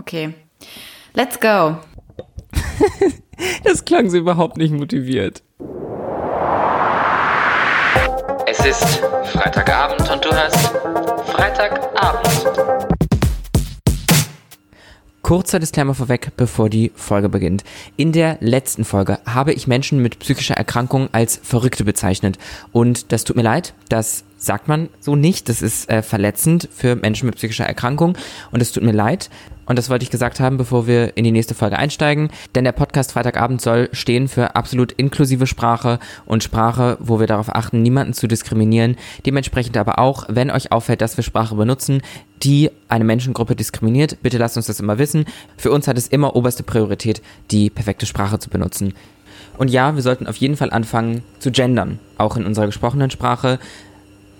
Okay. Let's go. das klang so überhaupt nicht motiviert. Es ist Freitagabend und du hast Freitagabend. Kurzer Disclaimer vorweg, bevor die Folge beginnt. In der letzten Folge habe ich Menschen mit psychischer Erkrankung als Verrückte bezeichnet. Und das tut mir leid, das sagt man so nicht. Das ist äh, verletzend für Menschen mit psychischer Erkrankung. Und es tut mir leid. Und das wollte ich gesagt haben, bevor wir in die nächste Folge einsteigen. Denn der Podcast Freitagabend soll stehen für absolut inklusive Sprache und Sprache, wo wir darauf achten, niemanden zu diskriminieren. Dementsprechend aber auch, wenn euch auffällt, dass wir Sprache benutzen, die eine Menschengruppe diskriminiert, bitte lasst uns das immer wissen. Für uns hat es immer oberste Priorität, die perfekte Sprache zu benutzen. Und ja, wir sollten auf jeden Fall anfangen zu gendern, auch in unserer gesprochenen Sprache.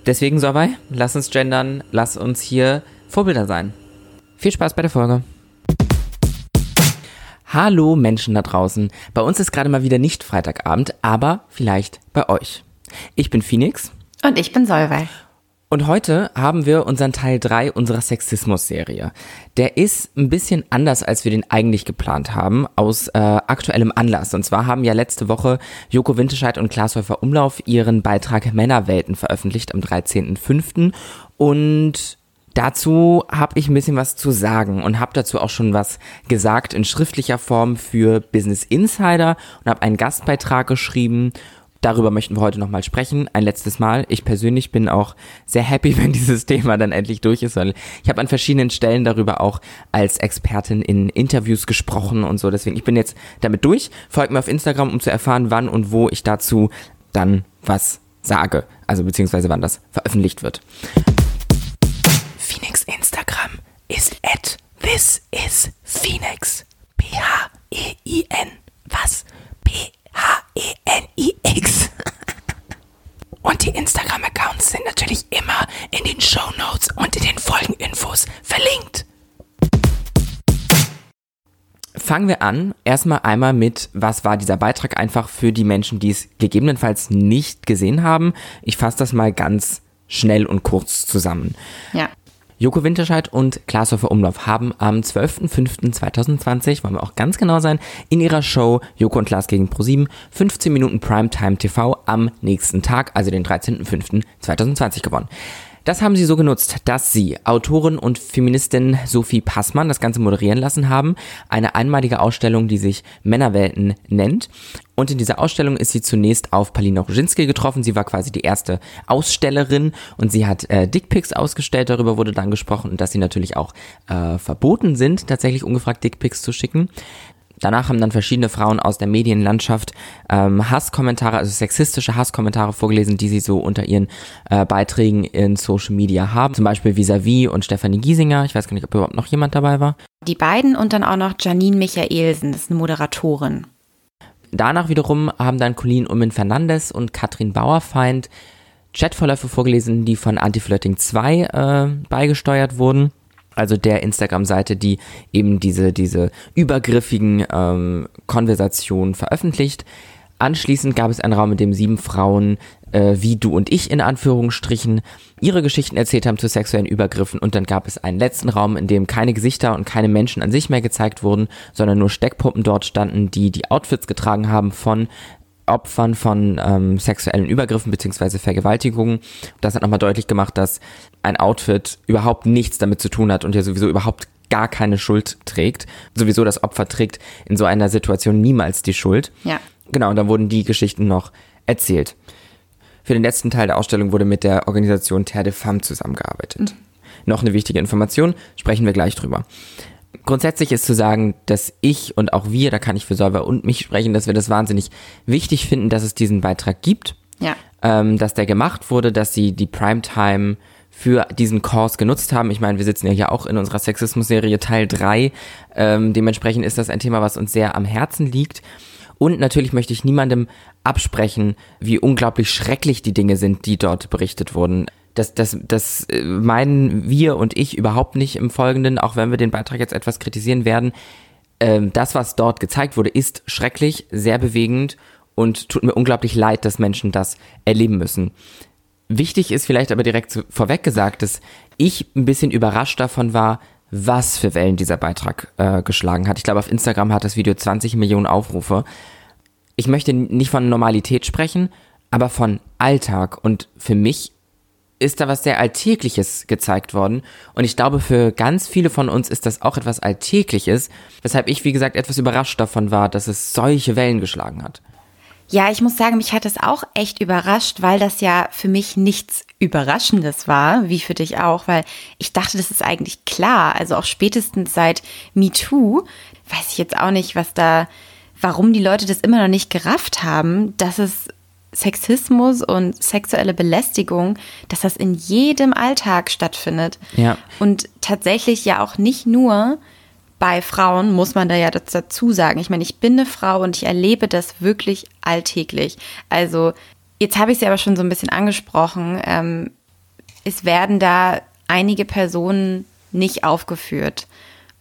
Deswegen, Sorwei, lass uns gendern, lass uns hier Vorbilder sein. Viel Spaß bei der Folge. Hallo Menschen da draußen. Bei uns ist gerade mal wieder nicht Freitagabend, aber vielleicht bei euch. Ich bin Phoenix. Und ich bin Solvay. Und heute haben wir unseren Teil 3 unserer Sexismus-Serie. Der ist ein bisschen anders, als wir den eigentlich geplant haben, aus äh, aktuellem Anlass. Und zwar haben ja letzte Woche Joko Winterscheid und Klaas Häufer Umlauf ihren Beitrag Männerwelten veröffentlicht am 13.05. Und Dazu habe ich ein bisschen was zu sagen und habe dazu auch schon was gesagt in schriftlicher Form für Business Insider und habe einen Gastbeitrag geschrieben. Darüber möchten wir heute nochmal sprechen, ein letztes Mal. Ich persönlich bin auch sehr happy, wenn dieses Thema dann endlich durch ist, weil ich habe an verschiedenen Stellen darüber auch als Expertin in Interviews gesprochen und so. Deswegen, ich bin jetzt damit durch. Folgt mir auf Instagram, um zu erfahren, wann und wo ich dazu dann was sage. Also beziehungsweise wann das veröffentlicht wird. Phoenix Instagram ist at this is Phoenix. P-H-E-I-N. Was? P-H-E-N-I-X. Und die Instagram-Accounts sind natürlich immer in den Show Notes und in den Folgeninfos verlinkt. Fangen wir an, erstmal einmal mit, was war dieser Beitrag einfach für die Menschen, die es gegebenenfalls nicht gesehen haben. Ich fasse das mal ganz schnell und kurz zusammen. Ja. Joko Winterscheid und Klaashofer Umlauf haben am 12.05.2020, wollen wir auch ganz genau sein, in ihrer Show Joko und Klaas gegen ProSieben 15 Minuten Primetime TV am nächsten Tag, also den 13.05.2020 gewonnen. Das haben sie so genutzt, dass sie Autorin und Feministin Sophie Passmann das Ganze moderieren lassen haben. Eine einmalige Ausstellung, die sich Männerwelten nennt. Und in dieser Ausstellung ist sie zunächst auf Palina Roginski getroffen. Sie war quasi die erste Ausstellerin und sie hat äh, Dickpics ausgestellt. Darüber wurde dann gesprochen dass sie natürlich auch äh, verboten sind, tatsächlich ungefragt Dickpics zu schicken. Danach haben dann verschiedene Frauen aus der Medienlandschaft ähm, Hasskommentare, also sexistische Hasskommentare vorgelesen, die sie so unter ihren äh, Beiträgen in Social Media haben. Zum Beispiel Visavi und Stefanie Giesinger. Ich weiß gar nicht, ob überhaupt noch jemand dabei war. Die beiden und dann auch noch Janine Michaelsen, das ist eine Moderatorin. Danach wiederum haben dann Colleen Umin Fernandes und Katrin Bauerfeind Chatverläufe vorgelesen, die von Antiflirting 2 äh, beigesteuert wurden also der Instagram-Seite, die eben diese, diese übergriffigen ähm, Konversationen veröffentlicht. Anschließend gab es einen Raum, in dem sieben Frauen, äh, wie du und ich in Anführungsstrichen, ihre Geschichten erzählt haben zu sexuellen Übergriffen. Und dann gab es einen letzten Raum, in dem keine Gesichter und keine Menschen an sich mehr gezeigt wurden, sondern nur Steckpuppen dort standen, die die Outfits getragen haben von Opfern von ähm, sexuellen Übergriffen beziehungsweise Vergewaltigungen. Das hat nochmal deutlich gemacht, dass ein Outfit überhaupt nichts damit zu tun hat und ja sowieso überhaupt gar keine Schuld trägt. Sowieso das Opfer trägt in so einer Situation niemals die Schuld. Ja. Genau, und dann wurden die Geschichten noch erzählt. Für den letzten Teil der Ausstellung wurde mit der Organisation Terre de Femme zusammengearbeitet. Mhm. Noch eine wichtige Information, sprechen wir gleich drüber grundsätzlich ist zu sagen, dass ich und auch wir, da kann ich für Solver und mich sprechen, dass wir das wahnsinnig wichtig finden, dass es diesen Beitrag gibt. Ja. Ähm, dass der gemacht wurde, dass sie die Primetime für diesen Kurs genutzt haben. Ich meine, wir sitzen ja hier auch in unserer Sexismus-Serie Teil 3. Ähm, dementsprechend ist das ein Thema, was uns sehr am Herzen liegt. Und natürlich möchte ich niemandem absprechen, wie unglaublich schrecklich die Dinge sind, die dort berichtet wurden das, das, das äh, meinen wir und ich überhaupt nicht im Folgenden, auch wenn wir den Beitrag jetzt etwas kritisieren werden. Ähm, das, was dort gezeigt wurde, ist schrecklich, sehr bewegend und tut mir unglaublich leid, dass Menschen das erleben müssen. Wichtig ist vielleicht aber direkt vorweg gesagt, dass ich ein bisschen überrascht davon war, was für Wellen dieser Beitrag äh, geschlagen hat. Ich glaube, auf Instagram hat das Video 20 Millionen Aufrufe. Ich möchte nicht von Normalität sprechen, aber von Alltag. Und für mich ist da was sehr Alltägliches gezeigt worden. Und ich glaube, für ganz viele von uns ist das auch etwas Alltägliches, weshalb ich, wie gesagt, etwas überrascht davon war, dass es solche Wellen geschlagen hat. Ja, ich muss sagen, mich hat es auch echt überrascht, weil das ja für mich nichts Überraschendes war, wie für dich auch, weil ich dachte, das ist eigentlich klar. Also auch spätestens seit MeToo weiß ich jetzt auch nicht, was da, warum die Leute das immer noch nicht gerafft haben, dass es Sexismus und sexuelle Belästigung, dass das in jedem Alltag stattfindet. Ja. Und tatsächlich ja auch nicht nur bei Frauen, muss man da ja dazu sagen. Ich meine, ich bin eine Frau und ich erlebe das wirklich alltäglich. Also, jetzt habe ich sie aber schon so ein bisschen angesprochen. Ähm, es werden da einige Personen nicht aufgeführt.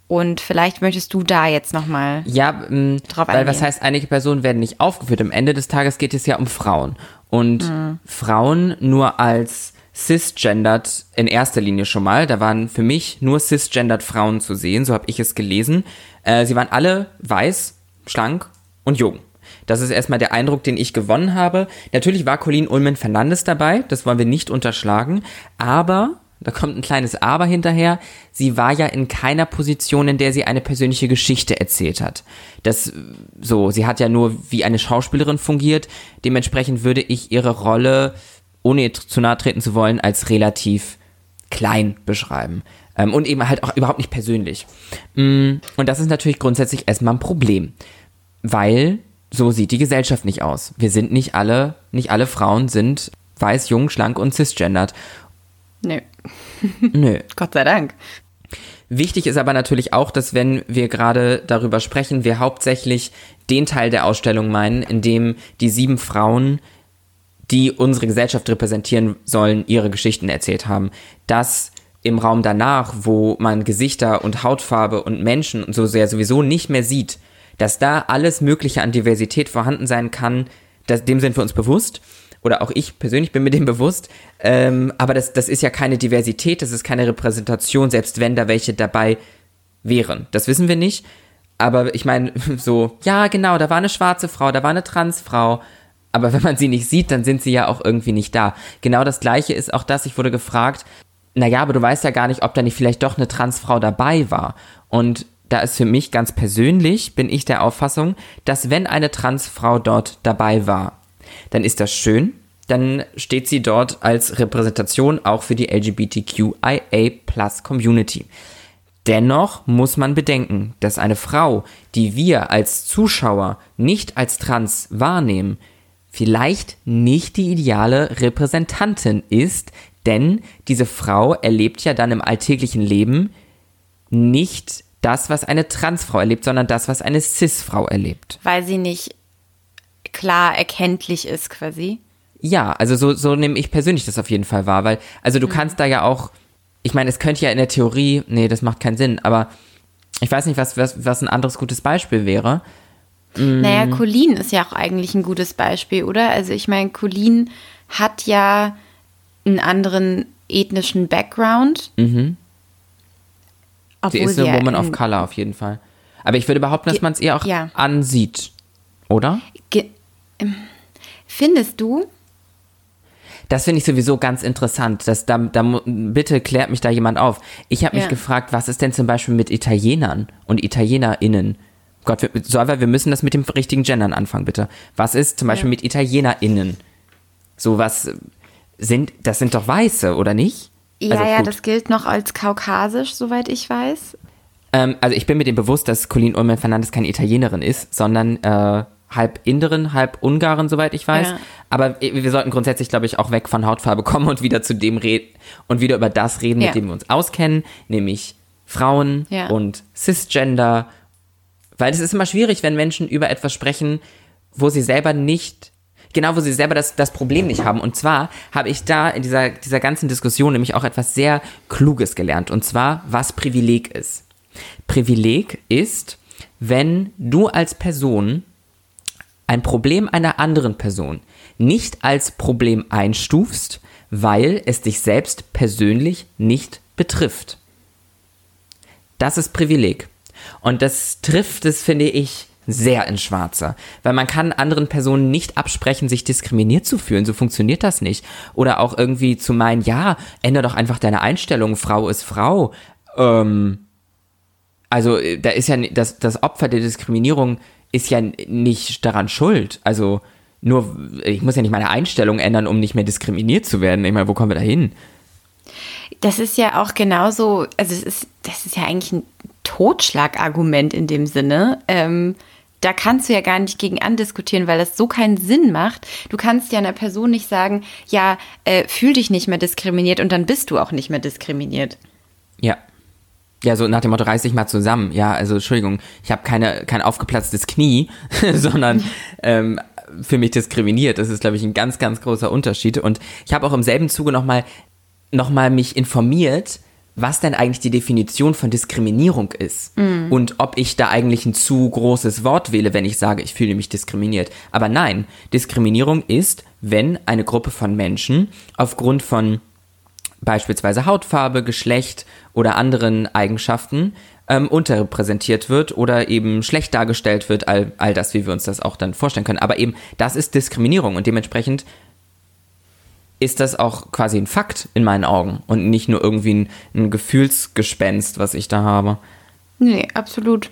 Und vielleicht möchtest du da jetzt nochmal ja, ähm, drauf weil was heißt, einige Personen werden nicht aufgeführt. Am Ende des Tages geht es ja um Frauen. Und mhm. Frauen nur als cisgendered in erster Linie schon mal. Da waren für mich nur cisgendered Frauen zu sehen, so habe ich es gelesen. Äh, sie waren alle weiß, schlank und jung. Das ist erstmal der Eindruck, den ich gewonnen habe. Natürlich war Colleen Ullman Fernandes dabei, das wollen wir nicht unterschlagen, aber da kommt ein kleines Aber hinterher. Sie war ja in keiner Position, in der sie eine persönliche Geschichte erzählt hat. Das, so, sie hat ja nur wie eine Schauspielerin fungiert. Dementsprechend würde ich ihre Rolle, ohne zu nahe treten zu wollen, als relativ klein beschreiben. Ähm, und eben halt auch überhaupt nicht persönlich. Mm, und das ist natürlich grundsätzlich erstmal ein Problem. Weil so sieht die Gesellschaft nicht aus. Wir sind nicht alle, nicht alle Frauen sind weiß, jung, schlank und cisgendert. Nö. Nö. Gott sei Dank. Wichtig ist aber natürlich auch, dass wenn wir gerade darüber sprechen, wir hauptsächlich den Teil der Ausstellung meinen, in dem die sieben Frauen, die unsere Gesellschaft repräsentieren sollen, ihre Geschichten erzählt haben. Dass im Raum danach, wo man Gesichter und Hautfarbe und Menschen und so sehr sowieso nicht mehr sieht, dass da alles Mögliche an Diversität vorhanden sein kann, das, dem sind wir uns bewusst oder auch ich persönlich bin mir dem bewusst, ähm, aber das, das ist ja keine Diversität, das ist keine Repräsentation, selbst wenn da welche dabei wären. Das wissen wir nicht. Aber ich meine, so, ja, genau, da war eine schwarze Frau, da war eine Transfrau. Aber wenn man sie nicht sieht, dann sind sie ja auch irgendwie nicht da. Genau das gleiche ist auch das, ich wurde gefragt, naja, aber du weißt ja gar nicht, ob da nicht vielleicht doch eine Transfrau dabei war. Und da ist für mich ganz persönlich, bin ich der Auffassung, dass wenn eine Transfrau dort dabei war, dann ist das schön. Dann steht sie dort als Repräsentation auch für die LGBTQIA Plus Community. Dennoch muss man bedenken, dass eine Frau, die wir als Zuschauer nicht als trans wahrnehmen, vielleicht nicht die ideale Repräsentantin ist, denn diese Frau erlebt ja dann im alltäglichen Leben nicht das, was eine Transfrau erlebt, sondern das, was eine Cis-Frau erlebt. Weil sie nicht klar erkenntlich ist quasi. Ja, also so, so nehme ich persönlich das auf jeden Fall wahr, weil, also du mhm. kannst da ja auch, ich meine, es könnte ja in der Theorie, nee, das macht keinen Sinn, aber ich weiß nicht, was, was, was ein anderes gutes Beispiel wäre. Mhm. Naja, Colleen ist ja auch eigentlich ein gutes Beispiel, oder? Also ich meine, Colleen hat ja einen anderen ethnischen Background. Mhm. sie ist eine Woman of Color auf jeden Fall. Aber ich würde behaupten, dass man es ihr auch ja. ansieht, oder? Ge ähm, findest du? Das finde ich sowieso ganz interessant. Dass da, da, bitte klärt mich da jemand auf. Ich habe mich ja. gefragt, was ist denn zum Beispiel mit Italienern und ItalienerInnen? Gott, wir, wir müssen das mit dem richtigen Gendern anfangen, bitte. Was ist zum Beispiel ja. mit ItalienerInnen? So was sind, das sind doch Weiße, oder nicht? Ja, also, ja, das gilt noch als kaukasisch, soweit ich weiß. Ähm, also ich bin mir dem bewusst, dass Colleen Ulmen Fernandes keine Italienerin ist, sondern äh, halb Inderin, halb Ungarin, soweit ich weiß. Ja. Aber wir sollten grundsätzlich, glaube ich, auch weg von Hautfarbe kommen und wieder zu dem reden und wieder über das reden, ja. mit dem wir uns auskennen, nämlich Frauen ja. und Cisgender. Weil es ist immer schwierig, wenn Menschen über etwas sprechen, wo sie selber nicht, genau wo sie selber das, das Problem nicht haben. Und zwar habe ich da in dieser, dieser ganzen Diskussion nämlich auch etwas sehr Kluges gelernt. Und zwar, was Privileg ist. Privileg ist, wenn du als Person ein Problem einer anderen Person nicht als Problem einstufst, weil es dich selbst persönlich nicht betrifft. das ist Privileg. Und das trifft es, finde ich, sehr ins Schwarze. Weil man kann anderen Personen nicht absprechen, sich diskriminiert zu fühlen. So funktioniert das nicht. Oder auch irgendwie zu meinen, ja, ändere doch einfach deine Einstellung, Frau ist Frau. Ähm, also äh, da ist ja das, das Opfer der Diskriminierung ist ja nicht daran schuld. Also nur, ich muss ja nicht meine Einstellung ändern, um nicht mehr diskriminiert zu werden. Ich meine, wo kommen wir da hin? Das ist ja auch genauso, also es ist, das ist ja eigentlich ein Totschlagargument in dem Sinne. Ähm, da kannst du ja gar nicht gegen andiskutieren, weil das so keinen Sinn macht. Du kannst ja einer Person nicht sagen, ja, äh, fühl dich nicht mehr diskriminiert und dann bist du auch nicht mehr diskriminiert. Ja. Ja, so nach dem Motto, reiß dich mal zusammen. Ja, also Entschuldigung, ich habe keine, kein aufgeplatztes Knie, sondern ähm, für mich diskriminiert. Das ist, glaube ich, ein ganz, ganz großer Unterschied. Und ich habe auch im selben Zuge nochmal noch mal mich informiert, was denn eigentlich die Definition von Diskriminierung ist mm. und ob ich da eigentlich ein zu großes Wort wähle, wenn ich sage, ich fühle mich diskriminiert. Aber nein, Diskriminierung ist, wenn eine Gruppe von Menschen aufgrund von beispielsweise Hautfarbe, Geschlecht oder anderen Eigenschaften ähm, unterrepräsentiert wird oder eben schlecht dargestellt wird, all, all das, wie wir uns das auch dann vorstellen können. Aber eben, das ist Diskriminierung und dementsprechend ist das auch quasi ein Fakt in meinen Augen und nicht nur irgendwie ein, ein Gefühlsgespenst, was ich da habe. Nee, absolut.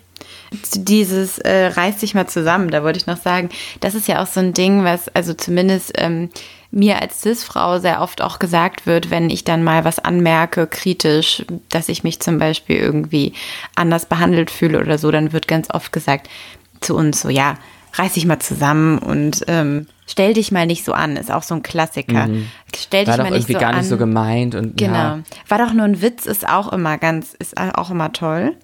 Dieses äh, reiß dich mal zusammen, da wollte ich noch sagen, das ist ja auch so ein Ding, was also zumindest ähm, mir als Cis-Frau sehr oft auch gesagt wird, wenn ich dann mal was anmerke, kritisch, dass ich mich zum Beispiel irgendwie anders behandelt fühle oder so, dann wird ganz oft gesagt zu uns so, ja, reiß dich mal zusammen und ähm, stell dich mal nicht so an, ist auch so ein Klassiker. Mhm. Stell dich War mal doch nicht irgendwie so gar an. nicht so gemeint und genau. Ja. War doch nur ein Witz, ist auch immer ganz, ist auch immer toll.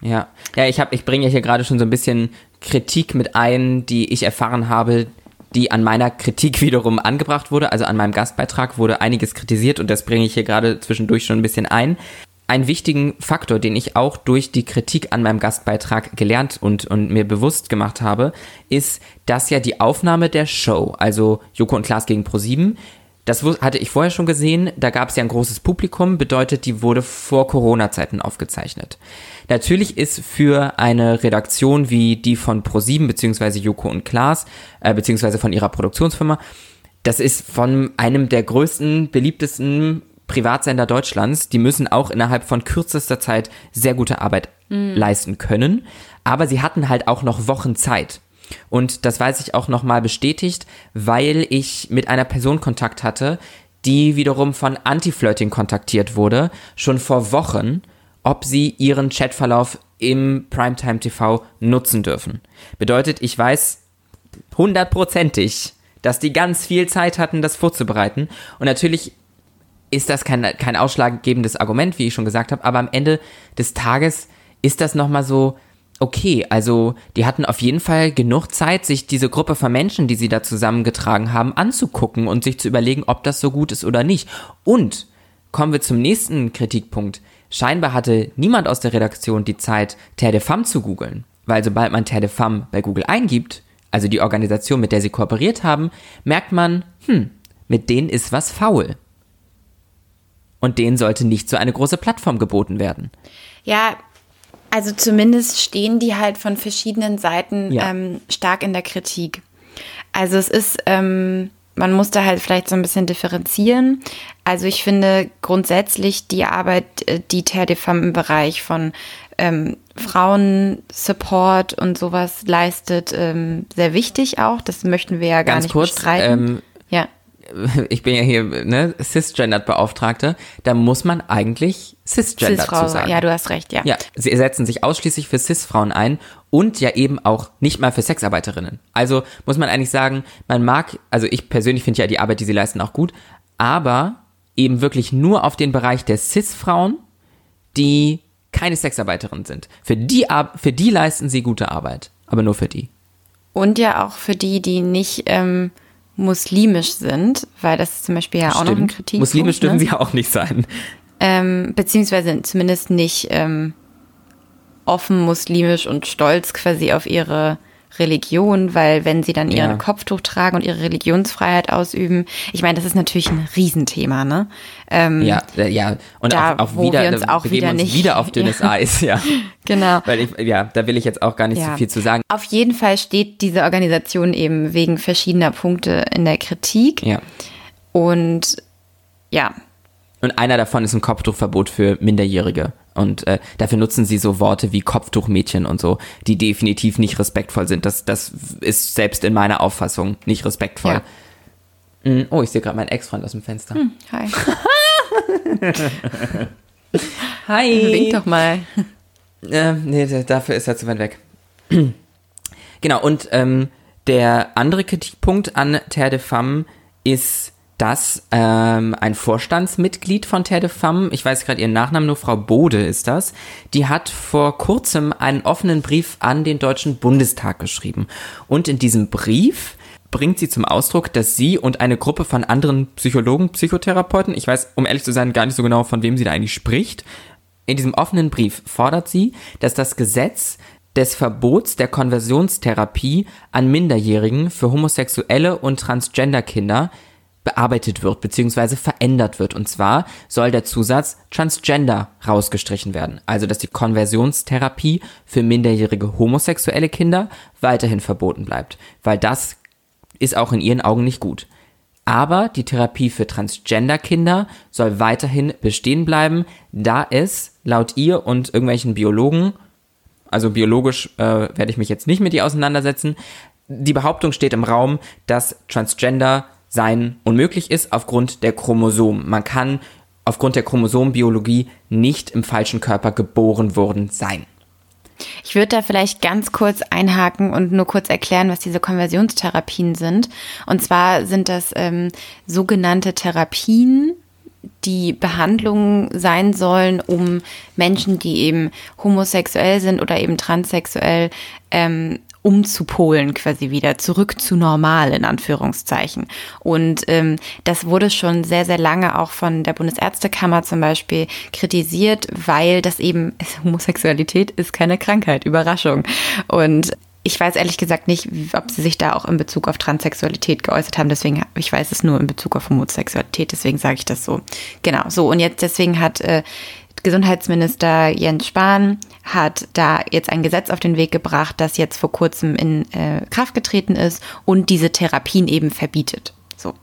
Ja, ja, ich habe, ich bringe ja hier gerade schon so ein bisschen Kritik mit ein, die ich erfahren habe, die an meiner Kritik wiederum angebracht wurde. Also an meinem Gastbeitrag wurde einiges kritisiert und das bringe ich hier gerade zwischendurch schon ein bisschen ein einen wichtigen Faktor, den ich auch durch die Kritik an meinem Gastbeitrag gelernt und, und mir bewusst gemacht habe, ist, dass ja die Aufnahme der Show, also Joko und Klaas gegen Pro7, das hatte ich vorher schon gesehen, da gab es ja ein großes Publikum, bedeutet, die wurde vor Corona-Zeiten aufgezeichnet. Natürlich ist für eine Redaktion wie die von Pro7 beziehungsweise Joko und Klaas, äh, beziehungsweise von ihrer Produktionsfirma, das ist von einem der größten, beliebtesten Privatsender Deutschlands, die müssen auch innerhalb von kürzester Zeit sehr gute Arbeit mhm. leisten können. Aber sie hatten halt auch noch Wochen Zeit. Und das weiß ich auch nochmal bestätigt, weil ich mit einer Person Kontakt hatte, die wiederum von Anti-Flirting kontaktiert wurde, schon vor Wochen, ob sie ihren Chatverlauf im Primetime TV nutzen dürfen. Bedeutet, ich weiß hundertprozentig, dass die ganz viel Zeit hatten, das vorzubereiten. Und natürlich ist das kein, kein ausschlaggebendes Argument, wie ich schon gesagt habe, aber am Ende des Tages ist das nochmal so, okay, also die hatten auf jeden Fall genug Zeit, sich diese Gruppe von Menschen, die sie da zusammengetragen haben, anzugucken und sich zu überlegen, ob das so gut ist oder nicht. Und kommen wir zum nächsten Kritikpunkt. Scheinbar hatte niemand aus der Redaktion die Zeit, Terre de Femme zu googeln, weil sobald man Terre de Femme bei Google eingibt, also die Organisation, mit der sie kooperiert haben, merkt man, hm, mit denen ist was faul und denen sollte nicht so eine große Plattform geboten werden. Ja, also zumindest stehen die halt von verschiedenen Seiten ja. ähm, stark in der Kritik. Also es ist, ähm, man muss da halt vielleicht so ein bisschen differenzieren. Also ich finde grundsätzlich die Arbeit, äh, die Terdefam im Bereich von ähm, Frauen-Support und sowas leistet, ähm, sehr wichtig auch. Das möchten wir ja gar Ganz nicht kurz, bestreiten. Ähm, ich bin ja hier ne, cisgendered Beauftragte, da muss man eigentlich cisgendered Cis zu sagen. Ja, du hast recht, ja. Ja, sie setzen sich ausschließlich für Cis-Frauen ein und ja eben auch nicht mal für Sexarbeiterinnen. Also muss man eigentlich sagen, man mag, also ich persönlich finde ja die Arbeit, die sie leisten, auch gut, aber eben wirklich nur auf den Bereich der Cis-Frauen, die keine Sexarbeiterinnen sind. Für die, für die leisten sie gute Arbeit, aber nur für die. Und ja auch für die, die nicht ähm, muslimisch sind, weil das ist zum Beispiel ja auch noch ein Kritik. Muslimisch dürfen ne? sie ja auch nicht sein. Ähm, beziehungsweise zumindest nicht ähm, offen muslimisch und stolz quasi auf ihre Religion, weil wenn sie dann ihren Ja. Kopftuch tragen und ihre Religionsfreiheit ausüben, ich meine, das ist natürlich ein Riesenthema, ne? Ähm, Ja, äh, ja. Und Da, auch, auch wieder, wir uns auch wieder uns nicht- wieder auf dünnes Ja. Eis, ja. Genau. Weil ich, ja, da will ich jetzt auch gar nicht so Ja. viel zu sagen. Auf jeden Fall steht diese Organisation eben wegen verschiedener Punkte in der Kritik. Ja. Und ja, Und einer davon ist ein Kopftuchverbot für Minderjährige. Und äh, dafür nutzen sie so Worte wie Kopftuchmädchen und so, die definitiv nicht respektvoll sind. Das, das ist selbst in meiner Auffassung nicht respektvoll. Mm, Oh, ich sehe gerade meinen Ex-Freund aus dem Fenster. hi. Hi. Wink doch mal. Äh, nee, dafür ist er zu weit weg. genau, und ähm, der andere Kritikpunkt an Terre de Femme ist, dass ähm, ein Vorstandsmitglied von Terre de Femme, ich weiß gerade ihren Nachnamen, nur Frau Bode ist das, die hat vor kurzem einen offenen Brief an den Deutschen Bundestag geschrieben. Und in diesem Brief bringt sie zum Ausdruck, dass sie und eine Gruppe von anderen Psychologen, Psychotherapeuten, ich weiß, um ehrlich zu sein, gar nicht so genau, von wem sie da eigentlich spricht, in diesem offenen Brief fordert sie, dass das Gesetz des Verbots der Konversionstherapie an Minderjährigen für homosexuelle und Transgender-Kinder bearbeitet wird bzw. verändert wird. Und zwar soll der Zusatz Transgender rausgestrichen werden. Also dass die Konversionstherapie für minderjährige homosexuelle Kinder weiterhin verboten bleibt. Weil das ist auch in ihren Augen nicht gut. Aber die Therapie für Transgender-Kinder soll weiterhin bestehen bleiben, da es laut ihr und irgendwelchen Biologen, also biologisch äh, werde ich mich jetzt nicht mit ihr auseinandersetzen, die Behauptung steht im Raum, dass Transgender sein unmöglich ist aufgrund der Chromosomen. Man kann aufgrund der Chromosomenbiologie nicht im falschen Körper geboren worden sein. Ich würde da vielleicht ganz kurz einhaken und nur kurz erklären, was diese Konversionstherapien sind. Und zwar sind das ähm, sogenannte Therapien, die Behandlungen sein sollen, um Menschen, die eben homosexuell sind oder eben transsexuell, ähm, umzupolen quasi wieder, zurück zu normal in Anführungszeichen. Und ähm, das wurde schon sehr, sehr lange auch von der Bundesärztekammer zum Beispiel kritisiert, weil das eben, Homosexualität ist keine Krankheit, Überraschung. Und ich weiß ehrlich gesagt nicht, ob sie sich da auch in Bezug auf Transsexualität geäußert haben. Deswegen, ich weiß es nur in Bezug auf Homosexualität, deswegen sage ich das so. Genau, so. Und jetzt deswegen hat äh, Gesundheitsminister Jens Spahn hat da jetzt ein Gesetz auf den Weg gebracht, das jetzt vor kurzem in äh, Kraft getreten ist und diese Therapien eben verbietet. So,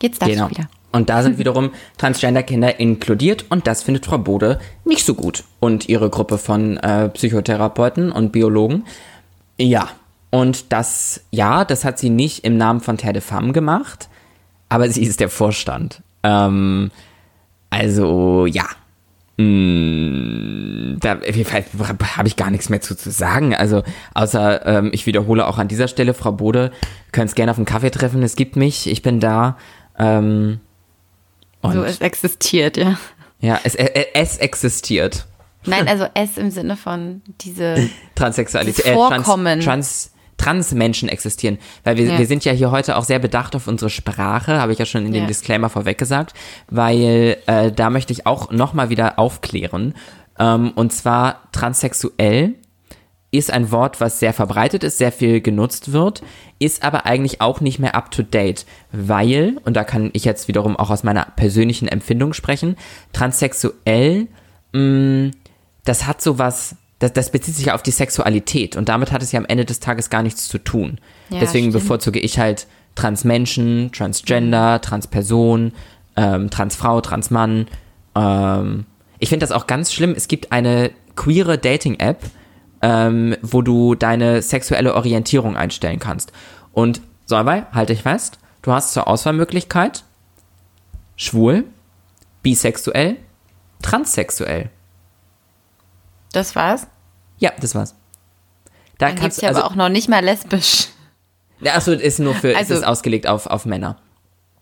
jetzt darfst Genau. du wieder. Und da sind wiederum Transgender-Kinder inkludiert und das findet Frau Bode nicht so gut. Und ihre Gruppe von äh, Psychotherapeuten und Biologen. Ja. Und das, ja, das hat sie nicht im Namen von Terre de Femme gemacht, aber sie ist der Vorstand. Ähm, also, ja. Mm, Da habe ich gar nichts mehr zu, zu sagen. Also, außer ähm, ich wiederhole auch an dieser Stelle, Frau Bode, könnt es gerne auf einen Kaffee treffen. Es gibt mich, ich bin da. Ähm, So, es existiert, ja. ja, es, es, es existiert. Nein, also es im Sinne von diese Transsexualität, Das Vorkommen. Trans, Trans, Transmenschen existieren. Weil wir, Ja. wir sind ja hier heute auch sehr bedacht auf unsere Sprache, habe ich ja schon in dem Ja. Disclaimer vorweg gesagt, weil äh, da möchte ich auch nochmal wieder aufklären. Ähm, und zwar transsexuell ist ein Wort, was sehr verbreitet ist, sehr viel genutzt wird, ist aber eigentlich auch nicht mehr up to date, weil, und da kann ich jetzt wiederum auch aus meiner persönlichen Empfindung sprechen, transsexuell, mh, das hat sowas, das, das bezieht sich ja auf die Sexualität und damit hat es ja am Ende des Tages gar nichts zu tun. Ja, Deswegen stimmt. bevorzuge ich halt Transmenschen, Transgender, Transperson, ähm, Transfrau, Transmann. Ähm, ich finde das auch ganz schlimm. Es gibt eine queere Dating-App, ähm, wo du deine sexuelle Orientierung einstellen kannst. Und so dabei, halte ich fest, du hast zur Auswahlmöglichkeit schwul, bisexuell, transsexuell. Das war's. Ja, das war's. Da Dann kannst ja also, aber auch noch nicht mal lesbisch. Achso, ist nur für, Also- es ist ausgelegt auf, auf Männer.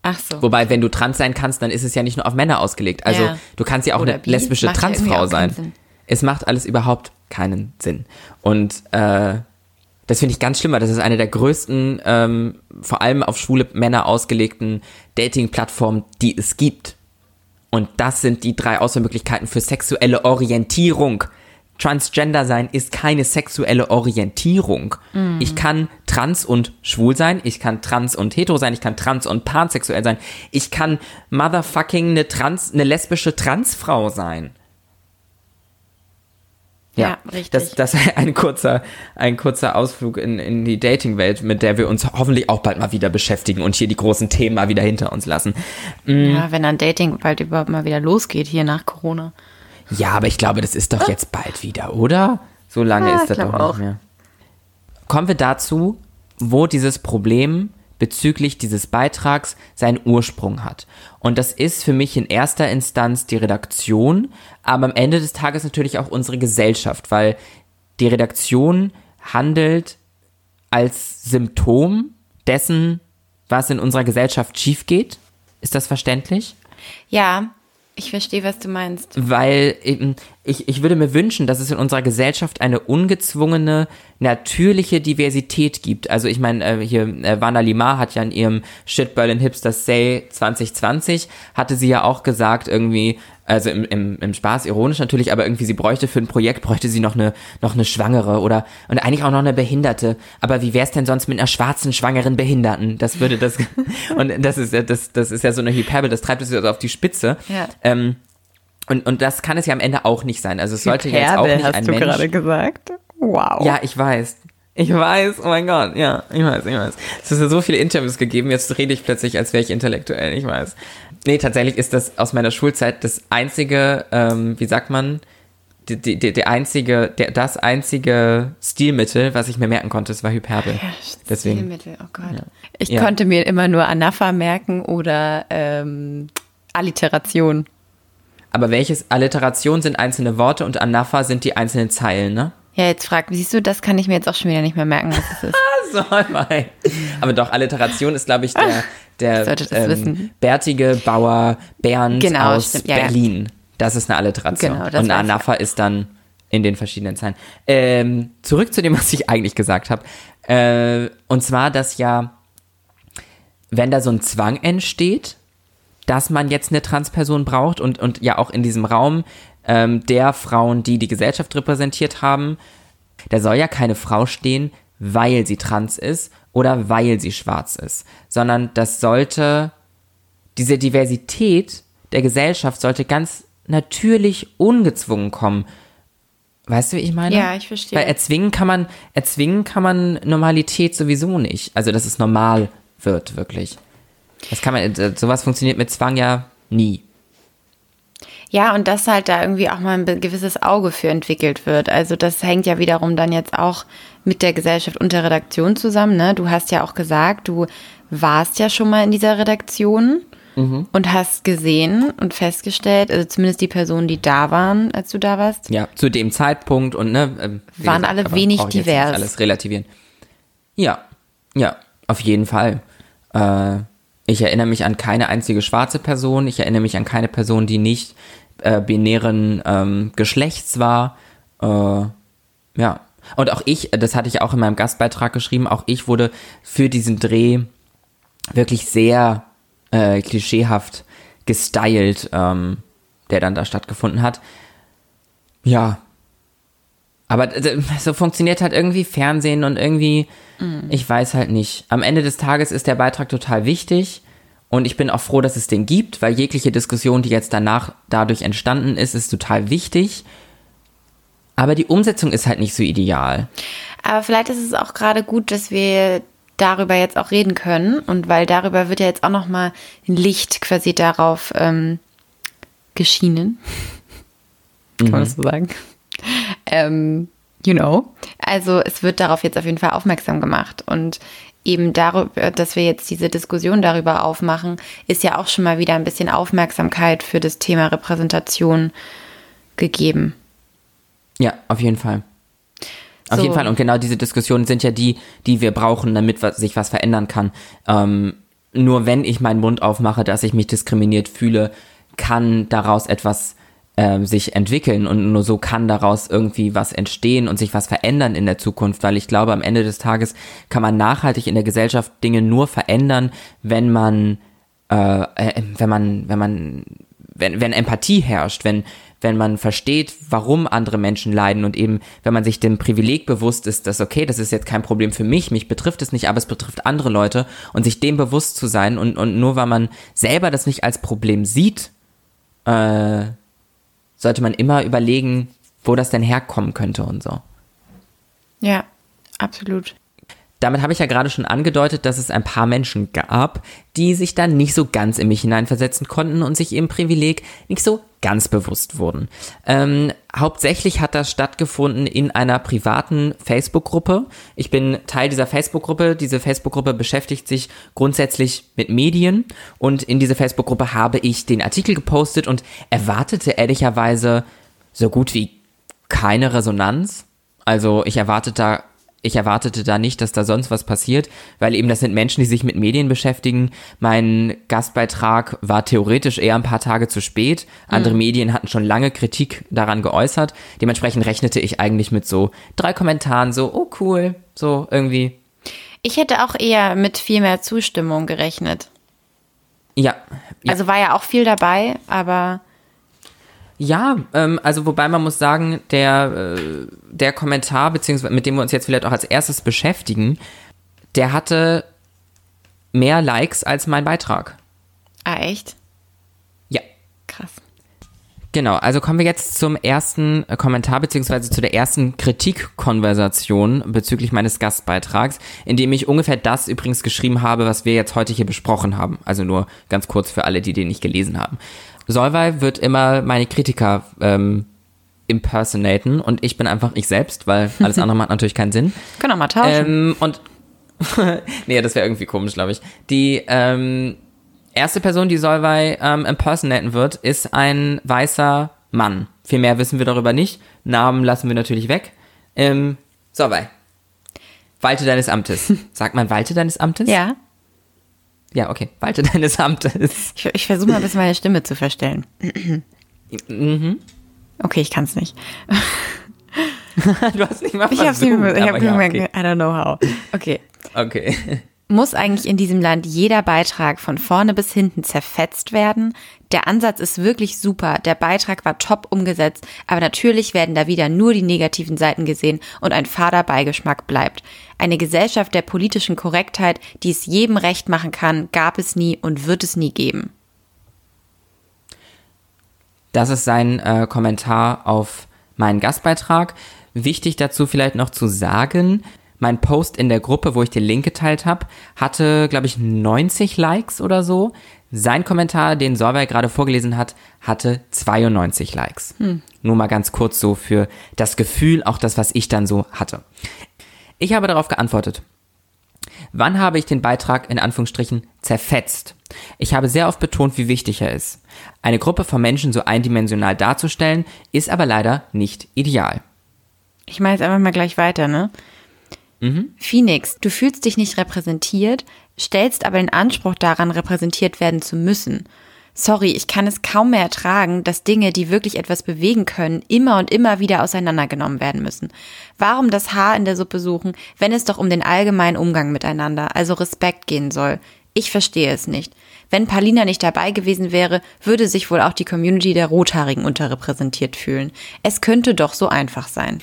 Ach so. Wobei, wenn du trans sein kannst, dann ist es ja nicht nur auf Männer ausgelegt. Also Ja. du kannst ja auch Oder eine bi. lesbische Macht Transfrau sein. Es macht alles überhaupt keinen Sinn. Und äh, das finde ich ganz schlimm, weil das ist eine der größten, ähm, vor allem auf schwule Männer ausgelegten Dating-Plattformen, die es gibt. Und das sind die drei Auswahlmöglichkeiten für sexuelle Orientierung. Transgender sein ist keine sexuelle Orientierung. Ich kann trans und schwul sein, ich kann trans und hetero sein, ich kann trans und pansexuell sein, ich kann motherfucking eine trans, eine lesbische Transfrau sein. Ja, richtig. Das, das ist ein kurzer, ein kurzer Ausflug in, in die Dating-Welt, mit der wir uns hoffentlich auch bald mal wieder beschäftigen und hier die großen Themen mal wieder hinter uns lassen. Ja, wenn dann Dating bald überhaupt mal wieder losgeht hier nach Corona. Ja, aber ich glaube, das ist doch jetzt bald wieder, oder? So lange Ja, ist das doch nicht auch. mehr. Kommen wir dazu, wo dieses Problem bezüglich dieses Beitrags seinen Ursprung hat. Und das ist für mich in erster Instanz die Redaktion, aber am Ende des Tages natürlich auch unsere Gesellschaft, weil die Redaktion handelt als Symptom dessen, was in unserer Gesellschaft schief geht. Ist das verständlich? Ja, ich verstehe, was du meinst. weil eben, ich, ich würde mir wünschen, dass es in unserer Gesellschaft eine ungezwungene, natürliche Diversität gibt. Also ich meine, äh, hier, äh, Wanda Limar hat ja in ihrem Shit Berlin Hipsters Say 2020, hatte sie ja auch gesagt, irgendwie, also im, im, im Spaß, ironisch natürlich, aber irgendwie sie bräuchte für ein Projekt, bräuchte sie noch eine, noch eine Schwangere oder, und eigentlich auch noch eine Behinderte. Aber wie wär's denn sonst mit einer schwarzen, schwangeren Behinderten? Das würde das, und das ist ja, das, das ist ja so eine Hyperbel, das treibt es also auf die Spitze. Ja. Ähm, und, und das kann es ja am Ende auch nicht sein. Also es sollte jetzt auch Hyperbel, nicht hast ein du Mensch. gerade gesagt? Wow. Ja, ich weiß. Ich weiß, oh mein Gott, ja, ich weiß, ich weiß. Es ist ja so viele Interviews gegeben, jetzt rede ich plötzlich, als wäre ich intellektuell, ich weiß. Nee, tatsächlich ist das aus meiner Schulzeit das einzige, ähm, wie sagt man, die, die, die, der einzige, der, das einzige Stilmittel, was ich mir merken konnte, das war Hyperbel. Deswegen. Stilmittel, oh Gott. Ich Ja. konnte mir immer nur Anapha merken oder ähm, Alliteration. Aber welches Alliteration sind einzelne Worte und Anapha sind die einzelnen Zeilen, ne? Ja, jetzt frag, siehst du, das kann ich mir jetzt auch schon wieder nicht mehr merken, was es ist. So, nein. Aber doch, Alliteration ist, glaube ich, der, der sollte das ähm, bärtige Bauer Bernd Genau, aus ja. Berlin. Das ist eine Alliteration. Genau, das Und ich. Anapha ist dann in den verschiedenen Zeilen. Ähm, zurück zu dem, was ich eigentlich gesagt habe. Äh, und zwar, dass ja, wenn da so ein Zwang entsteht, dass man jetzt eine Transperson braucht und, und ja auch in diesem Raum ähm, der Frauen, die die Gesellschaft repräsentiert haben, da soll ja keine Frau stehen, weil sie trans ist oder weil sie schwarz ist, sondern das sollte, diese Diversität der Gesellschaft sollte ganz natürlich ungezwungen kommen. Weißt du, wie ich meine? Ja, ich verstehe. Weil erzwingen kann man, erzwingen kann man Normalität sowieso nicht. Also, dass es normal wird, wirklich. Das kann man, äh, sowas funktioniert mit Zwang ja nie. Ja, und dass halt da irgendwie auch mal ein gewisses Auge für entwickelt wird. Also das hängt ja wiederum dann jetzt auch mit der Gesellschaft und der Redaktion zusammen. Ne? Du hast ja auch gesagt, du warst ja schon mal in dieser Redaktion und hast gesehen und festgestellt, also zumindest die Personen, die da waren, als du da warst, Ja, zu dem Zeitpunkt und ne, ähm, Waren alle aber wenig divers. Alles relativieren. Ja, ja, auf jeden Fall. Äh, ich erinnere mich an keine einzige schwarze Person. Ich erinnere mich an keine Person, die nicht äh, binären ähm, Geschlechts war. Äh, ja. Und auch ich, das hatte ich auch in meinem Gastbeitrag geschrieben, auch ich wurde für diesen Dreh wirklich sehr äh, klischeehaft gestylt, ähm, der dann da stattgefunden hat. Ja. Aber äh, so funktioniert halt irgendwie Fernsehen und irgendwie, ich weiß halt nicht. Am Ende des Tages ist der Beitrag total wichtig und ich bin auch froh, dass es den gibt, weil jegliche Diskussion, die jetzt danach dadurch entstanden ist, ist total wichtig. Aber die Umsetzung ist halt nicht so ideal. Aber vielleicht ist es auch gerade gut, dass wir darüber jetzt auch reden können und weil darüber wird ja jetzt auch noch mal ein Licht quasi darauf ähm, geschienen. Kann man das so sagen? Ähm, you know. Also es wird darauf jetzt auf jeden Fall aufmerksam gemacht und eben darüber, dass wir jetzt diese Diskussion darüber aufmachen, ist ja auch schon mal wieder ein bisschen Aufmerksamkeit für das Thema Repräsentation gegeben. Ja, auf jeden Fall. Auf So. jeden Fall. Und genau diese Diskussionen sind ja die, die wir brauchen, damit sich was verändern kann. Ähm, nur wenn ich meinen Mund aufmache, dass ich mich diskriminiert fühle, kann daraus etwas ähm, sich entwickeln und nur so kann daraus irgendwie was entstehen und sich was verändern in der Zukunft, weil ich glaube, am Ende des Tages kann man nachhaltig in der Gesellschaft Dinge nur verändern, wenn man, äh, äh, wenn man, wenn man, wenn, wenn Empathie herrscht, wenn, wenn man versteht, warum andere Menschen leiden und eben, wenn man sich dem Privileg bewusst ist, dass okay, das ist jetzt kein Problem für mich, mich betrifft es nicht, aber es betrifft andere Leute und sich dem bewusst zu sein und, und nur weil man selber das nicht als Problem sieht, äh, sollte man immer überlegen, wo das denn herkommen könnte und so. Ja, absolut. Damit habe ich ja gerade schon angedeutet, dass es ein paar Menschen gab, die sich dann nicht so ganz in mich hineinversetzen konnten und sich ihrem Privileg nicht so ganz bewusst wurden. Ähm, hauptsächlich hat das stattgefunden in einer privaten Facebook-Gruppe. Ich bin Teil dieser Facebook-Gruppe. Diese Facebook-Gruppe beschäftigt sich grundsätzlich mit Medien und in diese Facebook-Gruppe habe ich den Artikel gepostet und erwartete ehrlicherweise so gut wie keine Resonanz. Also ich erwartete da ich erwartete da nicht, dass da sonst was passiert, weil eben das sind Menschen, die sich mit Medien beschäftigen. Mein Gastbeitrag war theoretisch eher ein paar Tage zu spät. Andere mhm. Medien hatten schon lange Kritik daran geäußert. Dementsprechend rechnete ich eigentlich mit so drei Kommentaren, so, oh cool, so irgendwie. Ich hätte auch eher mit viel mehr Zustimmung gerechnet. Ja. ja. Also war ja auch viel dabei, aber ja, ähm, also wobei man muss sagen, der, äh, der Kommentar, beziehungsweise mit dem wir uns jetzt vielleicht auch als erstes beschäftigen, der hatte mehr Likes als mein Beitrag. Ah, echt? Ja. Krass. Genau, also kommen wir jetzt zum ersten äh, Kommentar beziehungsweise zu der ersten Kritikkonversation bezüglich meines Gastbeitrags, in dem ich ungefähr das übrigens geschrieben habe, was wir jetzt heute hier besprochen haben. Also nur ganz kurz für alle, die den nicht gelesen haben. Solvay wird immer meine Kritiker ähm, impersonaten und ich bin einfach ich selbst, weil alles andere macht natürlich keinen Sinn. Können wir mal tauschen. Ähm, und nee, das wäre irgendwie komisch, glaube ich. Die ähm, erste Person, die Solvay ähm, impersonaten wird, ist ein weißer Mann. Viel mehr wissen wir darüber nicht. Namen lassen wir natürlich weg. Ähm, Solvay. Walte deines Amtes. Sagt man Walte deines Amtes? Ja. Ja, okay. Walte deines Amtes. Ich, ich versuche mal ein bisschen meine Stimme zu verstellen. mhm. Okay, ich kann es nicht. du hast nicht mal versucht. Ich habe nicht ich hab ja, okay. I don't know how. Okay. Okay. Muss eigentlich in diesem Land jeder Beitrag von vorne bis hinten zerfetzt werden? Der Ansatz ist wirklich super, der Beitrag war top umgesetzt, aber natürlich werden da wieder nur die negativen Seiten gesehen und ein fader Beigeschmack bleibt. Eine Gesellschaft der politischen Korrektheit, die es jedem recht machen kann, gab es nie und wird es nie geben. Das ist sein äh, Kommentar auf meinen Gastbeitrag. Wichtig dazu vielleicht noch zu sagen, mein Post in der Gruppe, wo ich den Link geteilt habe, hatte, glaube ich, 90 Likes oder so. Sein Kommentar, den Solveig gerade vorgelesen hat, hatte 92 Likes. Hm. Nur mal ganz kurz so für das Gefühl, auch das, was ich dann so hatte. Ich habe darauf geantwortet. Wann habe ich den Beitrag in Anführungsstrichen zerfetzt? Ich habe sehr oft betont, wie wichtig er ist. Eine Gruppe von Menschen so eindimensional darzustellen, ist aber leider nicht ideal. Ich mache jetzt einfach mal gleich weiter, ne? Mhm. Phoenix, du fühlst dich nicht repräsentiert, stellst aber den Anspruch daran, repräsentiert werden zu müssen. Sorry, ich kann es kaum mehr ertragen, dass Dinge, die wirklich etwas bewegen können, immer und immer wieder auseinandergenommen werden müssen. Warum das Haar in der Suppe suchen, wenn es doch um den allgemeinen Umgang miteinander, also Respekt gehen soll? Ich verstehe es nicht. Wenn Palina nicht dabei gewesen wäre, würde sich wohl auch die Community der Rothaarigen unterrepräsentiert fühlen. Es könnte doch so einfach sein.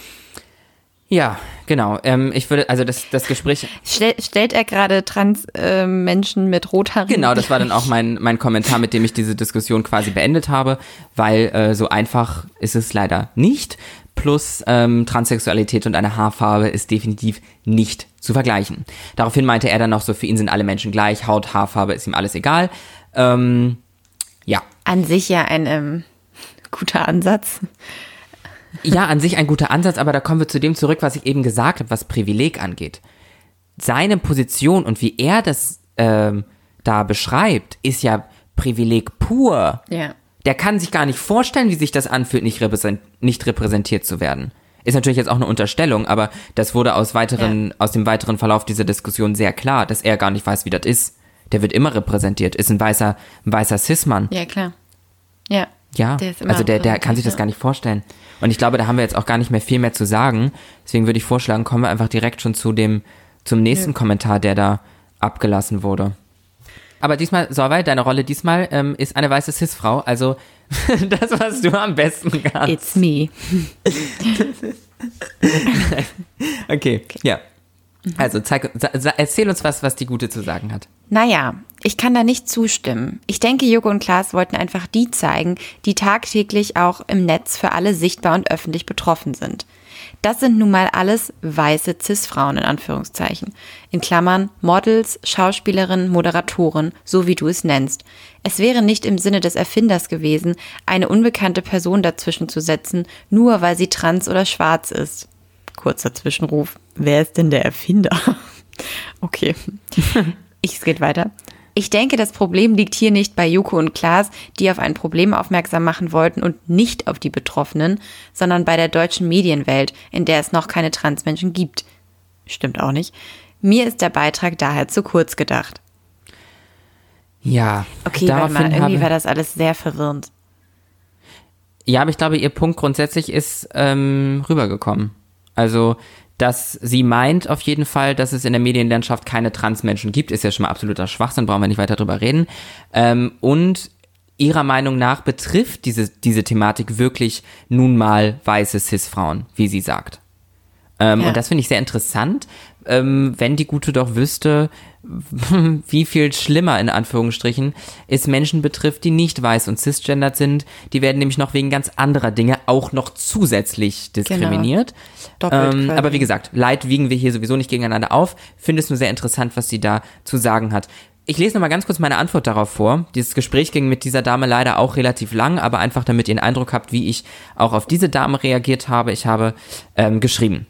Ja, genau. Ähm, ich würde, also das, das Gespräch. Stell, stellt er gerade Trans-Menschen äh, mit Rothaaren? Genau, das war dann auch mein, mein Kommentar, mit dem ich diese Diskussion quasi beendet habe, weil äh, so einfach ist es leider nicht. Plus ähm, Transsexualität und eine Haarfarbe ist definitiv nicht zu vergleichen. Daraufhin meinte er dann noch so, für ihn sind alle Menschen gleich, Haut, Haarfarbe ist ihm alles egal. Ähm, ja. An sich ja ein ähm, guter Ansatz. Ja, an sich ein guter Ansatz, aber da kommen wir zu dem zurück, was ich eben gesagt habe, was Privileg angeht. Seine Position und wie er das ähm, da beschreibt, ist ja Privileg pur. Ja. Der kann sich gar nicht vorstellen, wie sich das anfühlt, nicht, repräsent nicht repräsentiert zu werden. Ist natürlich jetzt auch eine Unterstellung, aber das wurde aus weiteren, ja. aus dem weiteren Verlauf dieser Diskussion sehr klar, dass er gar nicht weiß, wie das ist. Der wird immer repräsentiert, ist ein weißer, ein weißer Cis-Mann. Ja, klar. Ja. Ja, der also der, der kann sich das gar nicht vorstellen. Und ich glaube, da haben wir jetzt auch gar nicht mehr viel mehr zu sagen. Deswegen würde ich vorschlagen, kommen wir einfach direkt schon zu dem, zum nächsten ja. Kommentar, der da abgelassen wurde. Aber diesmal, Sorwei, deine Rolle diesmal ähm, ist eine weiße Cis-Frau. Also Das, was du am besten kannst. It's me. Okay, ja. Also zeig, erzähl uns was, was die Gute zu sagen hat. Naja, ich kann da nicht zustimmen. Ich denke, Joko und Klaas wollten einfach die zeigen, die tagtäglich auch im Netz für alle sichtbar und öffentlich betroffen sind. Das sind nun mal alles weiße Cis-Frauen in Anführungszeichen. In Klammern Models, Schauspielerinnen, Moderatoren, so wie du es nennst. Es wäre nicht im Sinne des Erfinders gewesen, eine unbekannte Person dazwischen zu setzen, nur weil sie trans oder schwarz ist. Kurzer Zwischenruf. Wer ist denn der Erfinder? Okay. Ich, es geht weiter. Ich denke, das Problem liegt hier nicht bei Joko und Klaas, die auf ein Problem aufmerksam machen wollten und nicht auf die Betroffenen, sondern bei der deutschen Medienwelt, in der es noch keine Transmenschen gibt. Stimmt auch nicht. Mir ist der Beitrag daher zu kurz gedacht. Ja. Okay, warte mal, irgendwie war das alles sehr verwirrend. Ja, aber ich glaube, ihr Punkt grundsätzlich ist ähm, rübergekommen. Also, dass sie meint auf jeden Fall, dass es in der Medienlandschaft keine Transmenschen gibt, ist ja schon mal absoluter Schwachsinn, brauchen wir nicht weiter drüber reden. Ähm, und ihrer Meinung nach betrifft diese, diese Thematik wirklich nun mal weiße Cis-Frauen, wie sie sagt. Ähm, Ja. Und das finde ich sehr interessant, ähm, wenn die Gute doch wüsste, wie viel schlimmer in Anführungsstrichen es Menschen betrifft, die nicht weiß und cisgendert sind. Die werden nämlich noch wegen ganz anderer Dinge auch noch zusätzlich diskriminiert. Doppelt Ähm, aber wie gesagt, Leid wiegen wir hier sowieso nicht gegeneinander auf. Finde es nur sehr interessant, was sie da zu sagen hat. Ich lese noch mal ganz kurz meine Antwort darauf vor. Dieses Gespräch ging mit dieser Dame leider auch relativ lang, aber einfach damit ihr einen Eindruck habt, wie ich auch auf diese Dame reagiert habe. Ich habe ähm, geschrieben.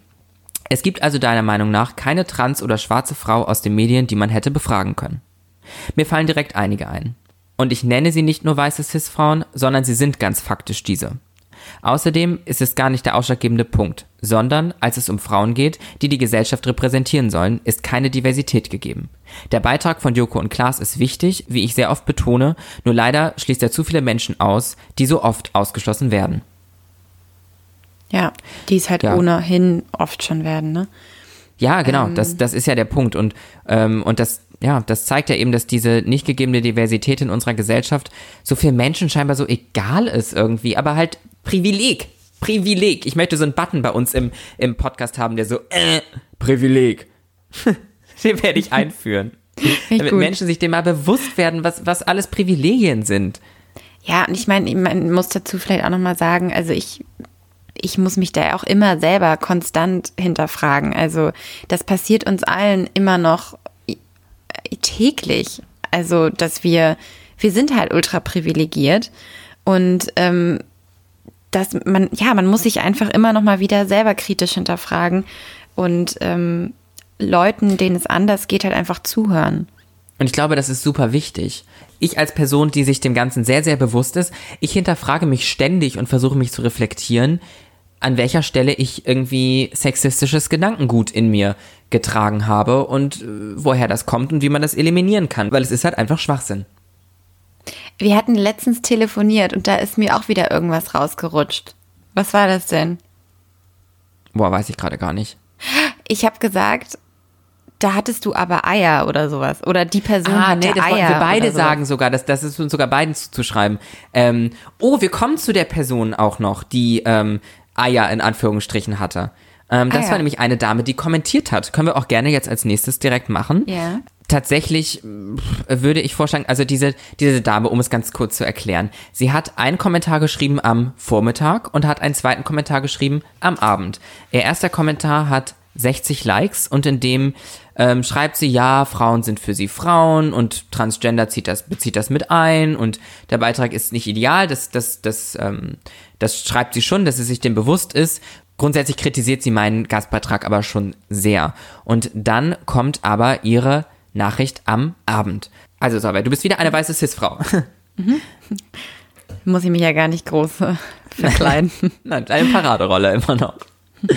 Es gibt also deiner Meinung nach keine trans- oder schwarze Frau aus den Medien, die man hätte befragen können. Mir fallen direkt einige ein. Und ich nenne sie nicht nur weiße Cis-Frauen, sondern sie sind ganz faktisch diese. Außerdem ist es gar nicht der ausschlaggebende Punkt, sondern als es um Frauen geht, die die Gesellschaft repräsentieren sollen, ist keine Diversität gegeben. Der Beitrag von Joko und Klaas ist wichtig, wie ich sehr oft betone, nur leider schließt er zu viele Menschen aus, die so oft ausgeschlossen werden. Ja, die es halt Ja. ohnehin oft schon werden, ne? Ja, genau, das, das ist ja der Punkt. Und, ähm, und das, ja, das zeigt ja eben, dass diese nicht gegebene Diversität in unserer Gesellschaft so viel Menschen scheinbar so egal ist irgendwie, aber halt Privileg. Privileg. Ich möchte so einen Button bei uns im, im Podcast haben, der so, äh, Privileg. Den werde ich einführen. ich Damit gut. Menschen sich dem mal bewusst werden, was, was alles Privilegien sind. Ja, und ich meine, man muss dazu vielleicht auch nochmal sagen, also ich, ich muss mich da auch immer selber konstant hinterfragen. Also das passiert uns allen immer noch i- täglich. Also, dass wir, wir sind halt ultra privilegiert und ähm, dass man, ja, man muss sich einfach immer noch mal wieder selber kritisch hinterfragen und ähm, Leuten, denen es anders geht, halt einfach zuhören. Und ich glaube, das ist super wichtig. Ich als Person, die sich dem Ganzen sehr, sehr bewusst ist, ich hinterfrage mich ständig und versuche mich zu reflektieren, an welcher Stelle ich irgendwie sexistisches Gedankengut in mir getragen habe und äh, woher das kommt und wie man das eliminieren kann, weil es ist halt einfach Schwachsinn. Wir hatten letztens telefoniert und da ist mir auch wieder irgendwas rausgerutscht. Was war das denn? Boah, weiß ich gerade gar nicht. Ich habe gesagt, da hattest du aber Eier oder sowas. Oder die Person Ah, hatte nee, das Eier. wollten wir beide sagen sogar. Das, das ist uns sogar beiden zuzuschreiben. Ähm, oh, wir kommen zu der Person auch noch, die ähm, Eier in Anführungsstrichen hatte. Ähm, das Ah, ja. war nämlich eine Dame, die kommentiert hat. Können wir auch gerne jetzt als nächstes direkt machen. Ja. Tatsächlich pff, würde ich vorschlagen, also diese, diese Dame, um es ganz kurz zu erklären, sie hat einen Kommentar geschrieben am Vormittag und hat einen zweiten Kommentar geschrieben am Abend. Ihr erster Kommentar hat 60 Likes und in dem ähm, schreibt sie, ja, Frauen sind für sie Frauen und Transgender zieht das, bezieht das mit ein und der Beitrag ist nicht ideal, das, das, das, ähm, das schreibt sie schon, dass sie sich dem bewusst ist. Grundsätzlich kritisiert sie meinen Gastbeitrag aber schon sehr. Und dann kommt aber ihre Nachricht am Abend. Also, Sabine, du bist wieder eine weiße Cis-Frau. Muss ich mich ja gar nicht groß äh, verkleiden. Nein, eine Paraderolle immer noch.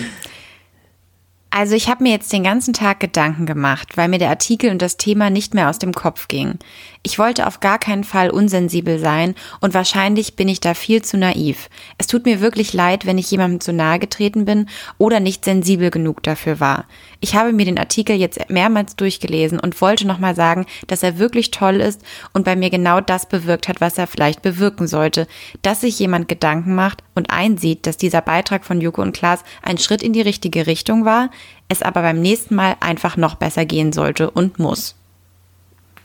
Also ich habe mir jetzt den ganzen Tag Gedanken gemacht, weil mir der Artikel und das Thema nicht mehr aus dem Kopf ging. Ich wollte auf gar keinen Fall unsensibel sein und wahrscheinlich bin ich da viel zu naiv. Es tut mir wirklich leid, wenn ich jemandem zu nahe getreten bin oder nicht sensibel genug dafür war. Ich habe mir den Artikel jetzt mehrmals durchgelesen und wollte nochmal sagen, dass er wirklich toll ist und bei mir genau das bewirkt hat, was er vielleicht bewirken sollte, dass sich jemand Gedanken macht und einsieht, dass dieser Beitrag von Joko und Klaas ein Schritt in die richtige Richtung war, es aber beim nächsten Mal einfach noch besser gehen sollte und muss.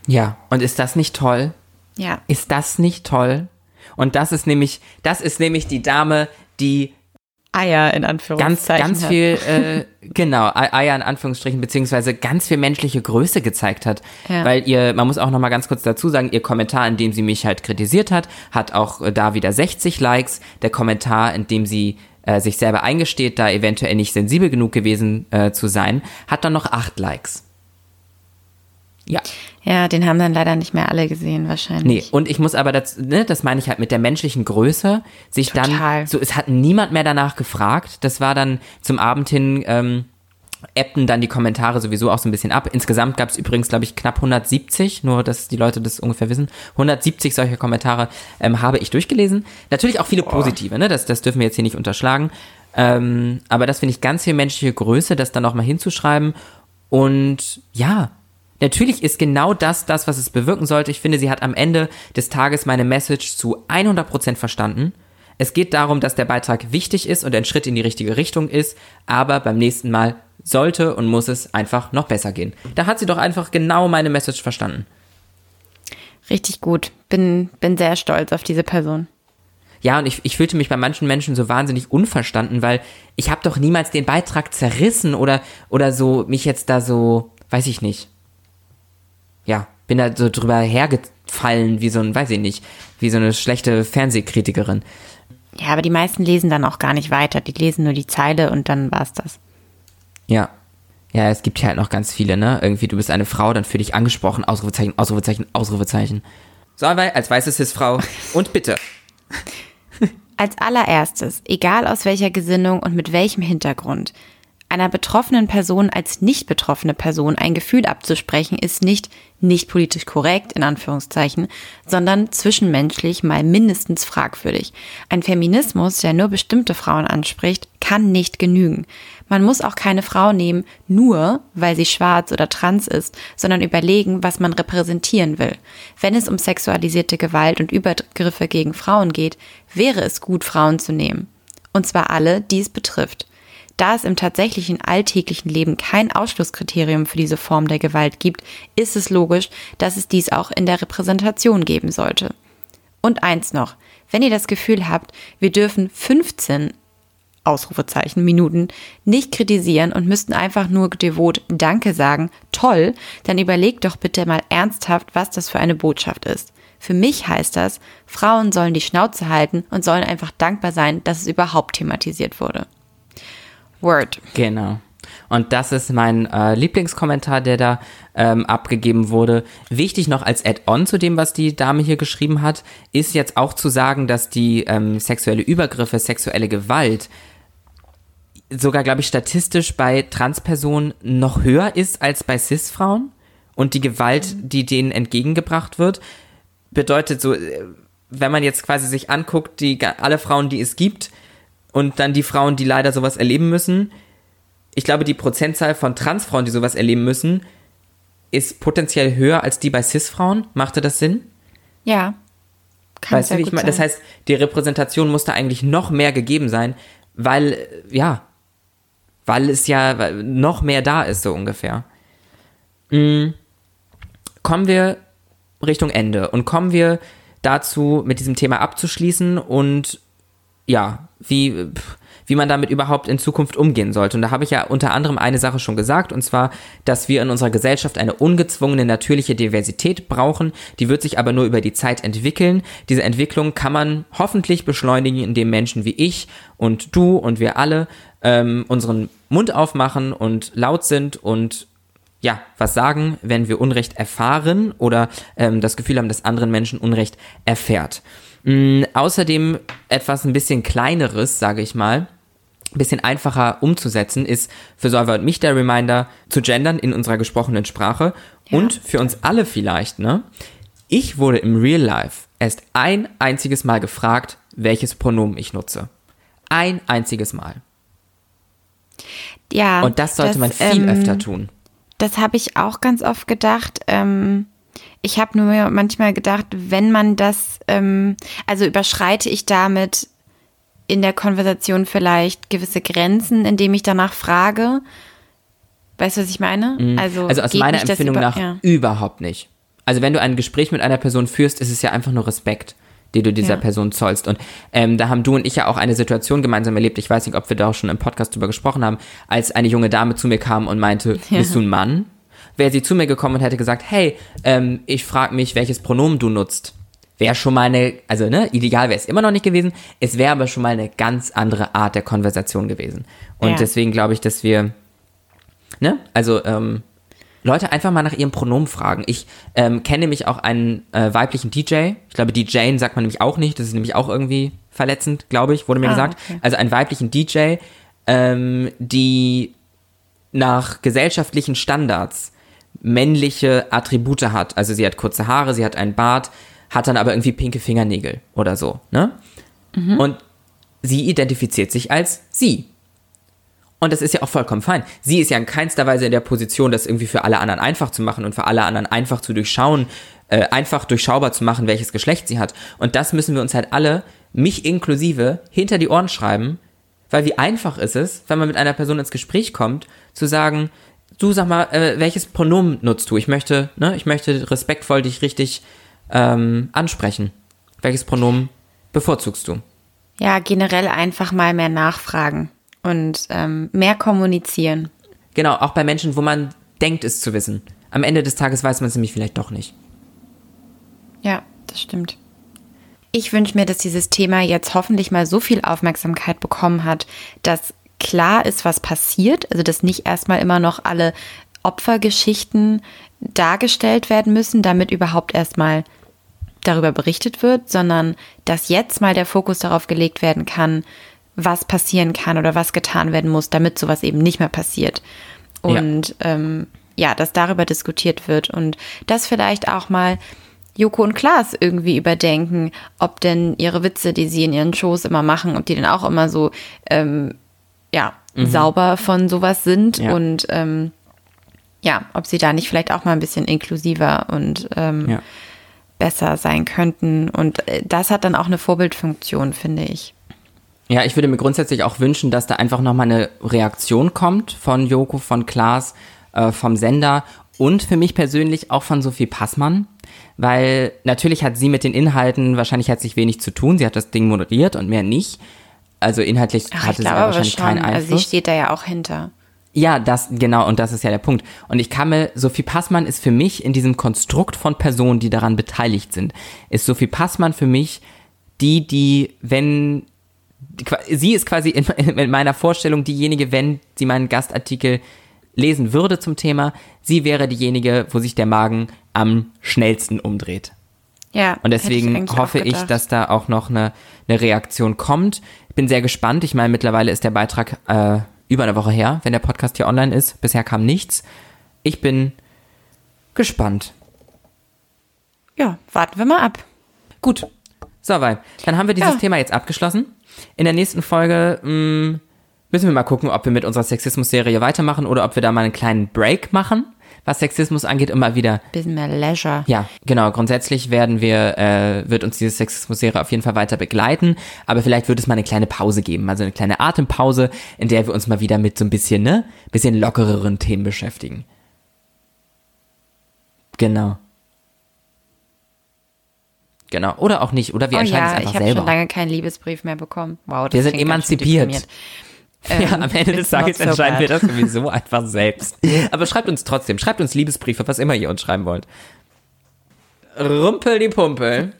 Ja, und ist das nicht toll? Ja. Ist das nicht toll? Und das ist nämlich, das ist nämlich die Dame, die Eier in ganz, Anführungszeichen. ganz hat. viel, äh, genau, Ei- Eier in Anführungsstrichen, beziehungsweise ganz viel menschliche Größe gezeigt hat. Ja. Weil ihr, man muss auch nochmal ganz kurz dazu sagen, ihr Kommentar, in dem sie mich halt kritisiert hat, hat auch äh, da wieder 60 Likes. Der Kommentar, in dem sie äh, sich selber eingesteht, da eventuell nicht sensibel genug gewesen äh, zu sein, hat dann noch 8 Likes. Ja. Ja, den haben dann leider nicht mehr alle gesehen, Nee, wahrscheinlich. und ich muss aber, das, ne, das meine ich halt mit der menschlichen Größe, sich dann, Total. so, es hat niemand mehr danach gefragt. Das war dann zum Abend hin, ähm, ebbten dann die Kommentare sowieso auch so ein bisschen ab. Insgesamt gab es übrigens, glaube ich, knapp 170, nur dass die Leute das ungefähr wissen. 170 solcher Kommentare ähm, habe ich durchgelesen. Natürlich auch viele positive, ne? das, das dürfen wir jetzt hier nicht unterschlagen. Ähm, aber das finde ich ganz viel menschliche Größe, das dann auch mal hinzuschreiben. Und ja, natürlich ist genau das das, was es bewirken sollte. Ich finde, sie hat am Ende des Tages meine Message zu 100% verstanden. Es geht darum, dass der Beitrag wichtig ist und ein Schritt in die richtige Richtung ist, aber beim nächsten Mal sollte und muss es einfach noch besser gehen. Da hat sie doch einfach genau meine Message verstanden. Richtig gut. Bin, bin sehr stolz auf diese Person. Ja, und ich, ich fühlte mich bei manchen Menschen so wahnsinnig unverstanden, weil ich habe doch niemals den Beitrag zerrissen oder, oder so mich jetzt da so, weiß ich nicht. Ja, bin da so drüber hergefallen, wie so ein, weiß ich nicht, wie so eine schlechte Fernsehkritikerin. Ja, aber die meisten lesen dann auch gar nicht weiter. Die lesen nur die Zeile und dann war's das. Ja. Ja, es gibt hier halt noch ganz viele, ne? Irgendwie, du bist eine Frau, dann für dich angesprochen, Ausrufezeichen, Ausrufezeichen, Ausrufezeichen. So, als weiße Cis-Frau. Und bitte. Als allererstes, egal aus welcher Gesinnung und mit welchem Hintergrund, einer betroffenen Person als nicht betroffene Person ein Gefühl abzusprechen, ist nicht nicht politisch korrekt, in Anführungszeichen, sondern zwischenmenschlich mal mindestens fragwürdig. Ein Feminismus, der nur bestimmte Frauen anspricht, kann nicht genügen. Man muss auch keine Frau nehmen, nur weil sie schwarz oder trans ist, sondern überlegen, was man repräsentieren will. Wenn es um sexualisierte Gewalt und Übergriffe gegen Frauen geht, wäre es gut, Frauen zu nehmen. Und zwar alle, die es betrifft. Da es im tatsächlichen alltäglichen Leben kein Ausschlusskriterium für diese Form der Gewalt gibt, ist es logisch, dass es dies auch in der Repräsentation geben sollte. Und eins noch, wenn ihr das Gefühl habt, wir dürfen 15 Ausrufezeichen Minuten nicht kritisieren und müssten einfach nur devot Danke sagen, toll, dann überlegt doch bitte mal ernsthaft, was das für eine Botschaft ist. Für mich heißt das, Frauen sollen die Schnauze halten und sollen einfach dankbar sein, dass es überhaupt thematisiert wurde. Word. Genau. Und das ist mein äh, Lieblingskommentar, der da ähm, abgegeben wurde. Wichtig noch als Add-on zu dem, was die Dame hier geschrieben hat, ist jetzt auch zu sagen, dass die ähm, sexuelle Übergriffe, sexuelle Gewalt sogar, glaube ich, statistisch bei Transpersonen noch höher ist als bei Cis-Frauen. Und die Gewalt, die denen entgegengebracht wird, bedeutet so, äh, wenn man jetzt quasi sich anguckt, die alle Frauen, die es gibt, und dann die Frauen, die leider sowas erleben müssen, ich glaube, die Prozentzahl von Transfrauen, die sowas erleben müssen, ist potenziell höher als die bei Cis-Frauen. Machte das Sinn? Ja. Kann weißt du, wie ich meine? Das heißt, die Repräsentation musste eigentlich noch mehr gegeben sein, weil, äh, ja, weil es ja noch mehr da ist, so ungefähr. Mm. Kommen wir Richtung Ende und kommen wir dazu, mit diesem Thema abzuschließen und ja, wie, wie man damit überhaupt in Zukunft umgehen sollte. Und da habe ich ja unter anderem eine Sache schon gesagt, und zwar, dass wir in unserer Gesellschaft eine ungezwungene natürliche Diversität brauchen. Die wird sich aber nur über die Zeit entwickeln. Diese Entwicklung kann man hoffentlich beschleunigen, indem Menschen wie ich und du und wir alle ähm, unseren Mund aufmachen und laut sind und ja, was sagen, wenn wir Unrecht erfahren oder ähm, das Gefühl haben, dass anderen Menschen Unrecht erfährt. Mm, außerdem etwas ein bisschen kleineres, sage ich mal, ein bisschen einfacher umzusetzen, ist für Solver und mich der Reminder zu gendern in unserer gesprochenen Sprache Ja. und für uns alle vielleicht, ne? Ich wurde im Real Life erst ein einziges Mal gefragt, welches Pronomen ich nutze. Ein einziges Mal. Ja. Und das sollte man viel ähm, öfter tun. Das habe ich auch ganz oft gedacht. Ähm, ich habe nur manchmal gedacht, wenn man das, ähm, also überschreite ich damit in der Konversation vielleicht gewisse Grenzen, indem ich danach frage. Weißt du, was ich meine? Also, Also aus meiner Empfindung über- nach ja. überhaupt nicht. Also wenn du ein Gespräch mit einer Person führst, ist es ja einfach nur Respekt, den du dieser Ja. Person zollst. Und ähm, da haben du und ich ja auch eine Situation gemeinsam erlebt. Ich weiß nicht, ob wir da auch schon im Podcast drüber gesprochen haben, als eine junge Dame zu mir kam und meinte, Ja. bist du ein Mann? Wäre sie zu mir gekommen und hätte gesagt, hey, ähm, ich frage mich, welches Pronomen du nutzt. Wäre schon mal eine, also ne, ideal wäre es immer noch nicht gewesen. Es wäre aber schon mal eine ganz andere Art der Konversation gewesen. Und Ja. deswegen glaube ich, dass wir, ne, also ähm, Leute einfach mal nach ihrem Pronomen fragen. Ich ähm, kenne nämlich auch einen äh, weiblichen DJ. Ich glaube, DJ sagt man nämlich auch nicht. Das ist nämlich auch irgendwie verletzend, glaube ich, wurde mir Ah, gesagt. okay. Also einen weiblichen DJ, ähm, die nach gesellschaftlichen Standards männliche Attribute hat. Also sie hat kurze Haare, sie hat einen Bart, hat dann aber irgendwie pinke Fingernägel oder so. Ne? Und sie identifiziert sich als sie. Und das ist ja auch vollkommen fein. Sie ist ja in keinster Weise in der Position, das irgendwie für alle anderen einfach zu machen und für alle anderen einfach zu durchschauen, äh, einfach durchschaubar zu machen, welches Geschlecht sie hat. Und das müssen wir uns halt alle, mich inklusive, hinter die Ohren schreiben, weil wie einfach ist es, wenn man mit einer Person ins Gespräch kommt, zu sagen, du sag mal, äh, welches Pronomen nutzt du? Ich möchte, ne, ich möchte respektvoll dich richtig ähm, ansprechen. Welches Pronomen bevorzugst du? Ja, generell einfach mal mehr nachfragen und ähm, mehr kommunizieren. Genau, auch bei Menschen, wo man denkt, es zu wissen. Am Ende des Tages weiß man es nämlich vielleicht doch nicht. Ja, das stimmt. Ich wünsche mir, dass dieses Thema jetzt hoffentlich mal so viel Aufmerksamkeit bekommen hat, dass klar ist, was passiert. Also, dass nicht erstmal immer noch alle Opfergeschichten dargestellt werden müssen, damit überhaupt erstmal darüber berichtet wird, sondern dass jetzt mal der Fokus darauf gelegt werden kann, was passieren kann oder was getan werden muss, damit sowas eben nicht mehr passiert. Ja. Und ähm, ja, dass darüber diskutiert wird und dass vielleicht auch mal Joko und Klaas irgendwie überdenken, ob denn ihre Witze, die sie in ihren Shows immer machen, ob die denn auch immer so ähm, ja, sauber von sowas sind Mhm. Ja. und ähm, ja, ob sie da nicht vielleicht auch mal ein bisschen inklusiver und ähm, Ja. besser sein könnten. Und äh, das hat dann auch eine Vorbildfunktion, finde ich. Ja, ich würde mir grundsätzlich auch wünschen, dass da einfach nochmal eine Reaktion kommt von Joko, von Klaas, äh, vom Sender und für mich persönlich auch von Sophie Passmann, weil natürlich hat sie mit den Inhalten wahrscheinlich herzlich wenig zu tun. Sie hat das Ding moderiert und mehr nicht. Also inhaltlich Ach, hatte ich sie glaube da aber wahrscheinlich keinen Also sie Einfluss. steht da ja auch hinter. Ja, das, genau, und das ist ja der Punkt. Und ich kann mir, Sophie Passmann ist für mich in diesem Konstrukt von Personen, die daran beteiligt sind, ist Sophie Passmann für mich die, die, wenn, sie ist quasi in, in meiner Vorstellung diejenige, wenn sie meinen Gastartikel lesen würde zum Thema, sie wäre diejenige, wo sich der Magen am schnellsten umdreht. Ja. Und deswegen auch hoffe ich, dass da auch noch eine, eine Reaktion kommt. Ich bin sehr gespannt. Ich meine, mittlerweile ist der Beitrag äh, über eine Woche her, wenn der Podcast hier online ist. Bisher kam nichts. Ich bin gespannt. Ja, warten wir mal ab. Gut. So, weil dann haben wir dieses Ja. Thema jetzt abgeschlossen. In der nächsten Folge mh, müssen wir mal gucken, ob wir mit unserer Sexismus-Serie weitermachen oder ob wir da mal einen kleinen Break machen, was Sexismus angeht, immer wieder Bisschen mehr Leisure. Ja, genau. Grundsätzlich werden wir, äh, wird uns diese Sexismus-Serie auf jeden Fall weiter begleiten, aber vielleicht wird es mal eine kleine Pause geben, also eine kleine Atempause, in der wir uns mal wieder mit so ein bisschen, ne, bisschen lockereren Themen beschäftigen. Genau. Genau. Oder auch nicht. Oder wir oh entscheiden ja, es ich einfach habe selber. schon lange keinen Liebesbrief mehr bekommen. Wow, das Wir sind emanzipiert. Deprimiert. ja, am Ende des Tages so entscheiden wir bad. das sowieso einfach selbst. Aber schreibt uns trotzdem, schreibt uns Liebesbriefe, was immer ihr uns schreiben wollt. Rumpel die Pumpel.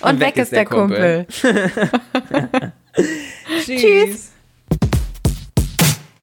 Und, weg ist der Kumpel. Tschüss.